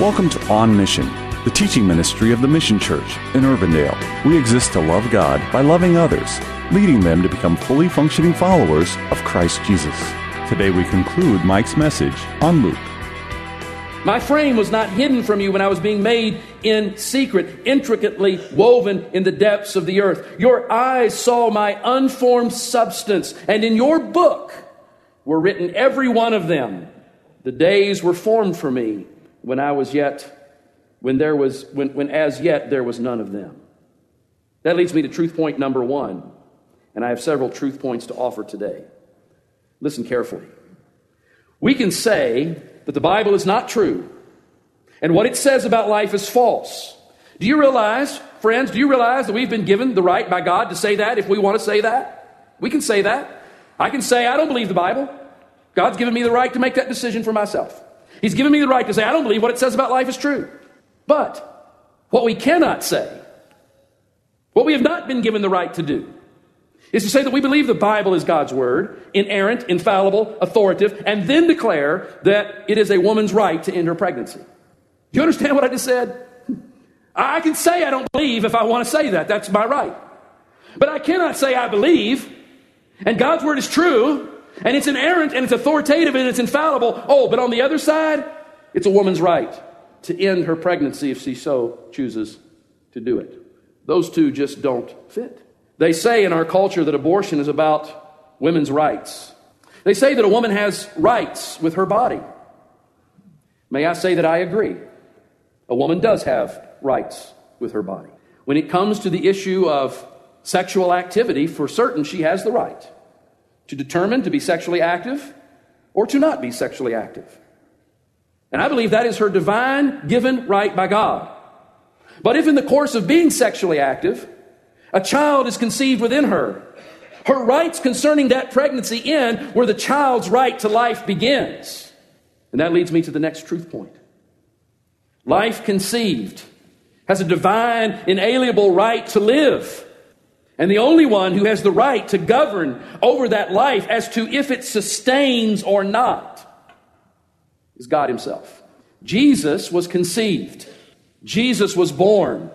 Welcome to On Mission, the teaching ministry of the Mission Church in Urbandale. We exist to love God by loving others, leading them to become fully functioning followers of Christ Jesus. Today we conclude Mike's message on Luke. My frame was not hidden from you when I was being made in secret, intricately woven in the depths of the earth. Your eyes saw my unformed substance, and in your book were written every one of them. The days were formed for me when I was yet, when there was, when, when as yet there was none of them. That leads me to truth point number one, and I have several truth points to offer today. Listen carefully. We can say that the Bible is not true and what it says about life is false. Do you realize, friends, do you realize that we've been given the right by God to say that if we want to say that? We can say that. I can say, I don't believe the Bible. God's given me the right to make that decision for myself. He's given me the right to say, I don't believe what it says about life is true. But what we cannot say, what we have not been given the right to do, is to say that we believe the Bible is God's word, inerrant, infallible, authoritative, and then declare that it is a woman's right to end her pregnancy. Do you understand what I just said? I can say I don't believe if I want to say that. That's my right. But I cannot say I believe, and God's word is true, and it's inerrant, and it's authoritative, and it's infallible. Oh, but on the other side, it's a woman's right to end her pregnancy if she so chooses to do it. Those two just don't fit. They say in our culture that abortion is about women's rights. They say that a woman has rights with her body. May I say that I agree? A woman does have rights with her body. When it comes to the issue of sexual activity, for certain, she has the right to determine to be sexually active or to not be sexually active. And I believe that is her divine given right by God. But if in the course of being sexually active, a child is conceived within her. Her rights concerning that pregnancy end where the child's right to life begins. And that leads me to the next truth point. Life conceived has a divine, inalienable right to live. And the only one who has the right to govern over that life as to if it sustains or not is God Himself. Jesus was conceived, Jesus was born.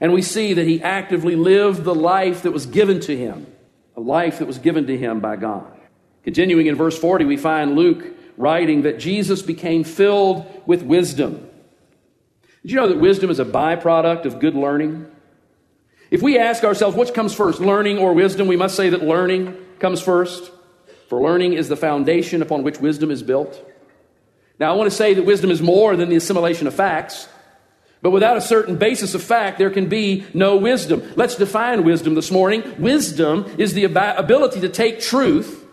And we see that he actively lived the life that was given to him, a life that was given to him by God. Continuing in verse 40, we find Luke writing that Jesus became filled with wisdom. Did you know that wisdom is a byproduct of good learning? If we ask ourselves which comes first, learning or wisdom, we must say that learning comes first. For learning is the foundation upon which wisdom is built. Now, I want to say that wisdom is more than the assimilation of facts. But without a certain basis of fact, there can be no wisdom. Let's define wisdom this morning. Wisdom is the ability to take truth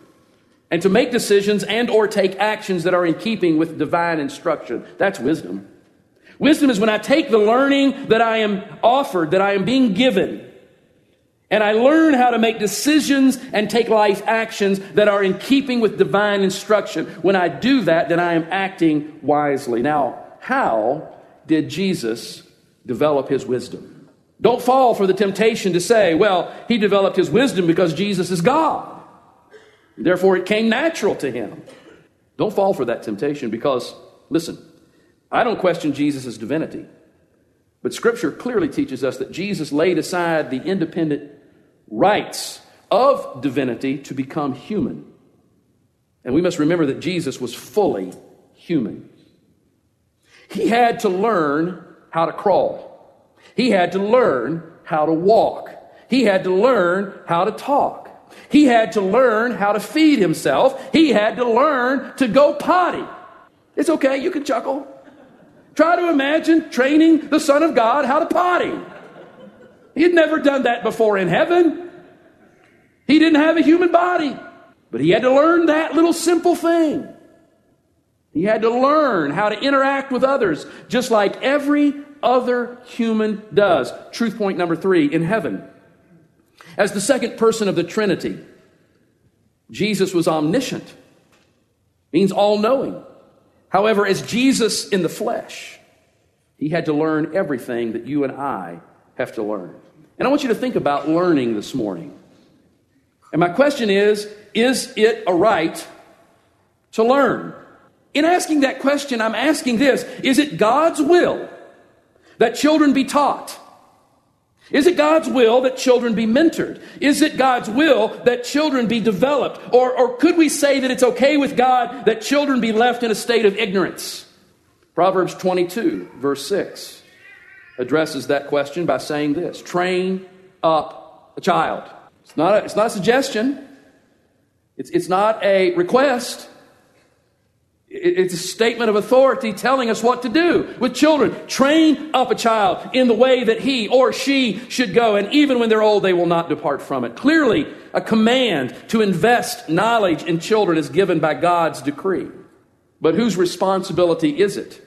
and to make decisions and or take actions that are in keeping with divine instruction. That's wisdom. Wisdom is when I take the learning that I am offered, that I am being given, and I learn how to make decisions and take life actions that are in keeping with divine instruction. When I do that, then I am acting wisely. Now, how did Jesus develop his wisdom? Don't fall for the temptation to say, well, he developed his wisdom because Jesus is God. Therefore, it came natural to him. Don't fall for that temptation because, listen, I don't question Jesus' divinity, but Scripture clearly teaches us that Jesus laid aside the independent rights of divinity to become human. And we must remember that Jesus was fully human. He had to learn how to crawl. He had to learn how to walk. He had to learn how to talk. He had to learn how to feed himself. He had to learn to go potty. It's okay, you can chuckle. Try to imagine training the Son of God how to potty. He had never done that before in heaven. He didn't have a human body, but he had to learn that little simple thing. He had to learn how to interact with others just like every other human does. Truth point number three in heaven. As the second person of the Trinity, Jesus was omniscient, means all knowing. However, as Jesus in the flesh, he had to learn everything that you and I have to learn. And I want you to think about learning this morning. And my question is is it a right to learn? In asking that question, I'm asking this Is it God's will that children be taught? Is it God's will that children be mentored? Is it God's will that children be developed? Or, or could we say that it's okay with God that children be left in a state of ignorance? Proverbs 22, verse 6, addresses that question by saying this Train up a child. It's not a, it's not a suggestion, it's, it's not a request. It's a statement of authority telling us what to do with children. Train up a child in the way that he or she should go, and even when they're old, they will not depart from it. Clearly, a command to invest knowledge in children is given by God's decree. But whose responsibility is it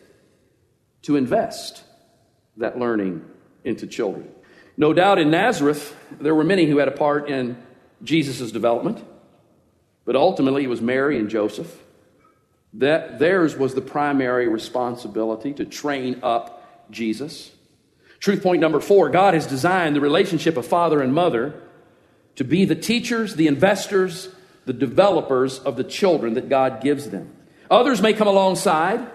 to invest that learning into children? No doubt in Nazareth, there were many who had a part in Jesus' development, but ultimately it was Mary and Joseph that theirs was the primary responsibility to train up Jesus. Truth point number four God has designed the relationship of father and mother to be the teachers, the investors, the developers of the children that God gives them. Others may come alongside,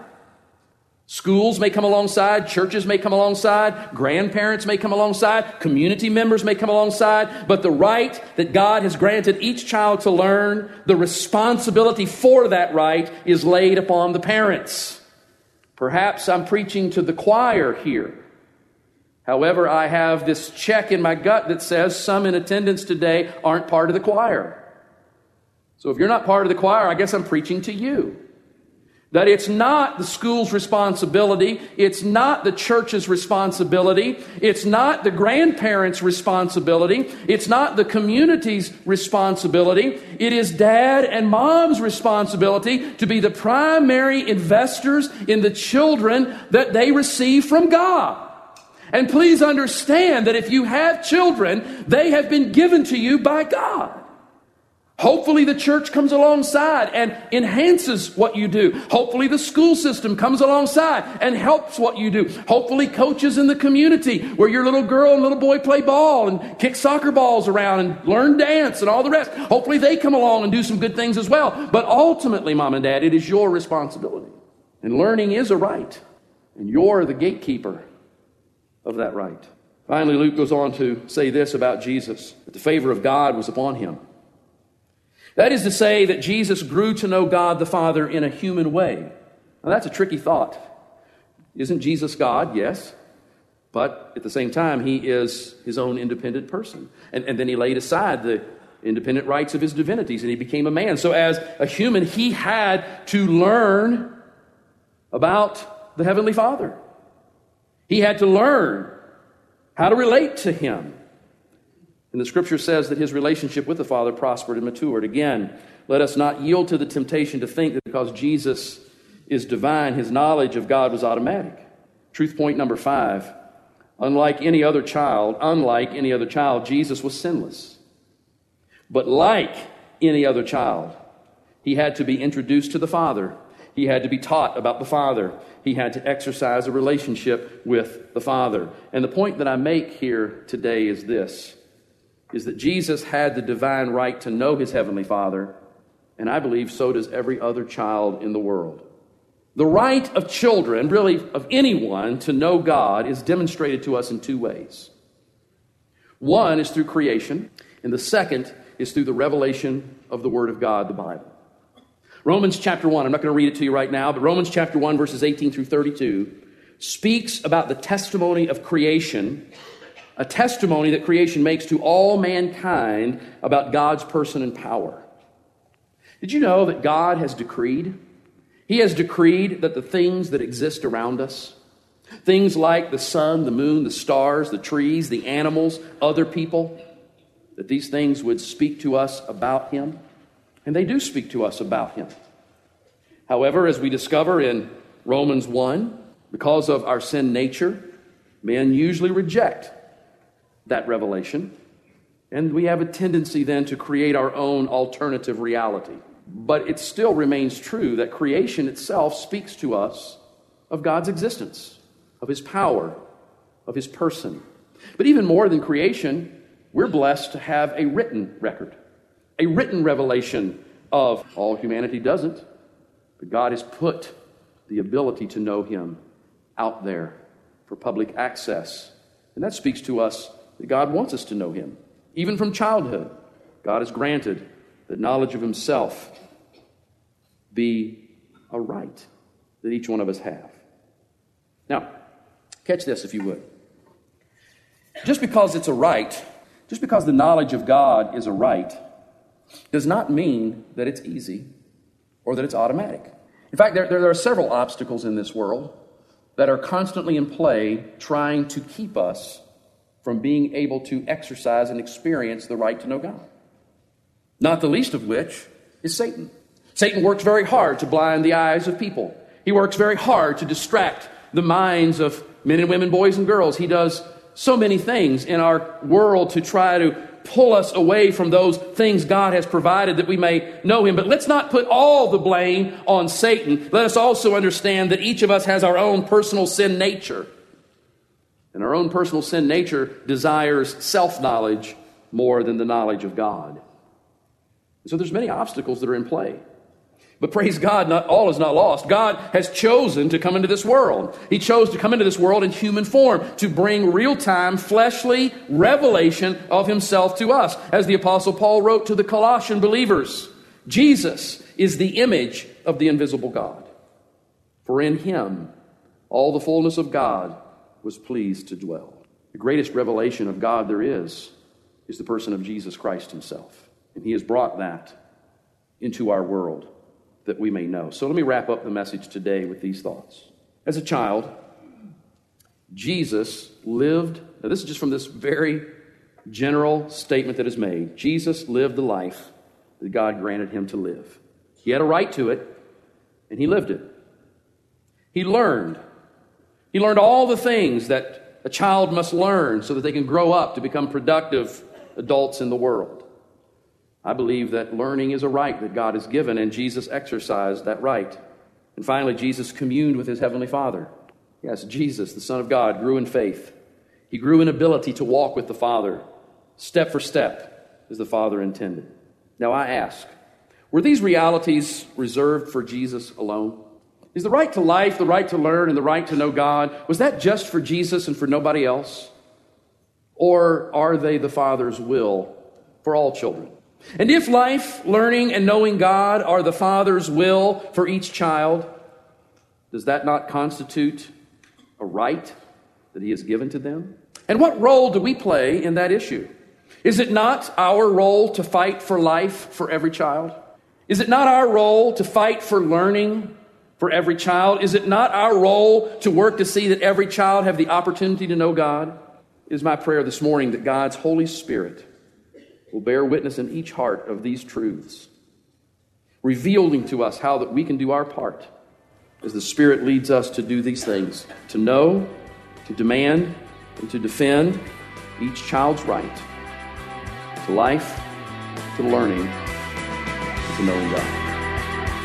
Schools may come alongside, churches may come alongside, grandparents may come alongside, community members may come alongside, but the right that God has granted each child to learn, the responsibility for that right is laid upon the parents. Perhaps I'm preaching to the choir here. However, I have this check in my gut that says some in attendance today aren't part of the choir. So if you're not part of the choir, I guess I'm preaching to you. That it's not the school's responsibility, it's not the church's responsibility, it's not the grandparents' responsibility, it's not the community's responsibility. It is dad and mom's responsibility to be the primary investors in the children that they receive from God. And please understand that if you have children, they have been given to you by God. Hopefully, the church comes alongside and enhances what you do. Hopefully, the school system comes alongside and helps what you do. Hopefully, coaches in the community where your little girl and little boy play ball and kick soccer balls around and learn dance and all the rest. Hopefully, they come along and do some good things as well. But ultimately, mom and dad, it is your responsibility. And learning is a right. And you're the gatekeeper of that right. Finally, Luke goes on to say this about Jesus that the favor of God was upon him. That is to say, that Jesus grew to know God the Father in a human way. Now, that's a tricky thought. Isn't Jesus God? Yes. But at the same time, he is his own independent person. And, and then he laid aside the independent rights of his divinities and he became a man. So, as a human, he had to learn about the Heavenly Father. He had to learn how to relate to him. And the scripture says that his relationship with the Father prospered and matured. Again, let us not yield to the temptation to think that because Jesus is divine, his knowledge of God was automatic. Truth point number five unlike any other child, unlike any other child, Jesus was sinless. But like any other child, he had to be introduced to the Father. He had to be taught about the Father. He had to exercise a relationship with the Father. And the point that I make here today is this is that Jesus had the divine right to know his heavenly Father, and I believe so does every other child in the world. The right of children, really of anyone, to know God is demonstrated to us in two ways. One is through creation, and the second is through the revelation of the Word of God, the Bible. Romans chapter 1, I'm not going to read it to you right now, but Romans chapter 1, verses 18 through 32, speaks about the testimony of creation a testimony that creation makes to all mankind about God's person and power. Did you know that God has decreed? He has decreed that the things that exist around us, things like the sun, the moon, the stars, the trees, the animals, other people, that these things would speak to us about Him. And they do speak to us about Him. However, as we discover in Romans 1, because of our sin nature, men usually reject that revelation. And we have a tendency then to create our own alternative reality. But it still remains true that creation itself speaks to us of God's existence, of His power, of His person. But even more than creation, we're blessed to have a written record, a written revelation of all humanity doesn't. But God has put the ability to know Him out there for public access. And that speaks to us that God wants us to know Him. Even from childhood, God has granted that knowledge of Himself be a right that each one of us have. Now, catch this if you would. Just because it's a right, just because the knowledge of God is a right, does not mean that it's easy or that it's automatic. In fact, there, there are several obstacles in this world that are constantly in play trying to keep us from being able to exercise and experience the right to know God. Not the least of which is Satan. Satan works very hard to blind the eyes of people. He works very hard to distract the minds of men and women, boys and girls. He does so many things in our world to try to pull us away from those things God has provided that we may know Him. But let's not put all the blame on Satan. Let us also understand that each of us has our own personal sin nature. And our own personal sin nature desires self knowledge more than the knowledge of God. So there's many obstacles that are in play. But praise God, not all is not lost. God has chosen to come into this world. He chose to come into this world in human form to bring real time, fleshly revelation of himself to us. As the apostle Paul wrote to the Colossian believers, Jesus is the image of the invisible God. For in him all the fullness of God was pleased to dwell. The greatest revelation of God there is is the person of Jesus Christ himself. And he has brought that into our world that we may know. So let me wrap up the message today with these thoughts. As a child, Jesus lived, now this is just from this very general statement that is made. Jesus lived the life that God granted him to live. He had a right to it, and he lived it. He learned. He learned all the things that a child must learn so that they can grow up to become productive adults in the world. I believe that learning is a right that God has given, and Jesus exercised that right. And finally, Jesus communed with his heavenly Father. Yes, Jesus, the Son of God, grew in faith. He grew in ability to walk with the Father, step for step, as the Father intended. Now, I ask, were these realities reserved for Jesus alone? Is the right to life, the right to learn, and the right to know God, was that just for Jesus and for nobody else? Or are they the Father's will for all children? And if life, learning, and knowing God are the Father's will for each child, does that not constitute a right that He has given to them? And what role do we play in that issue? Is it not our role to fight for life for every child? Is it not our role to fight for learning for every child? Is it not our role to work to see that every child have the opportunity to know God? It is my prayer this morning that God's Holy Spirit will bear witness in each heart of these truths, revealing to us how that we can do our part as the Spirit leads us to do these things to know, to demand, and to defend each child's right to life, to learning, to knowing God.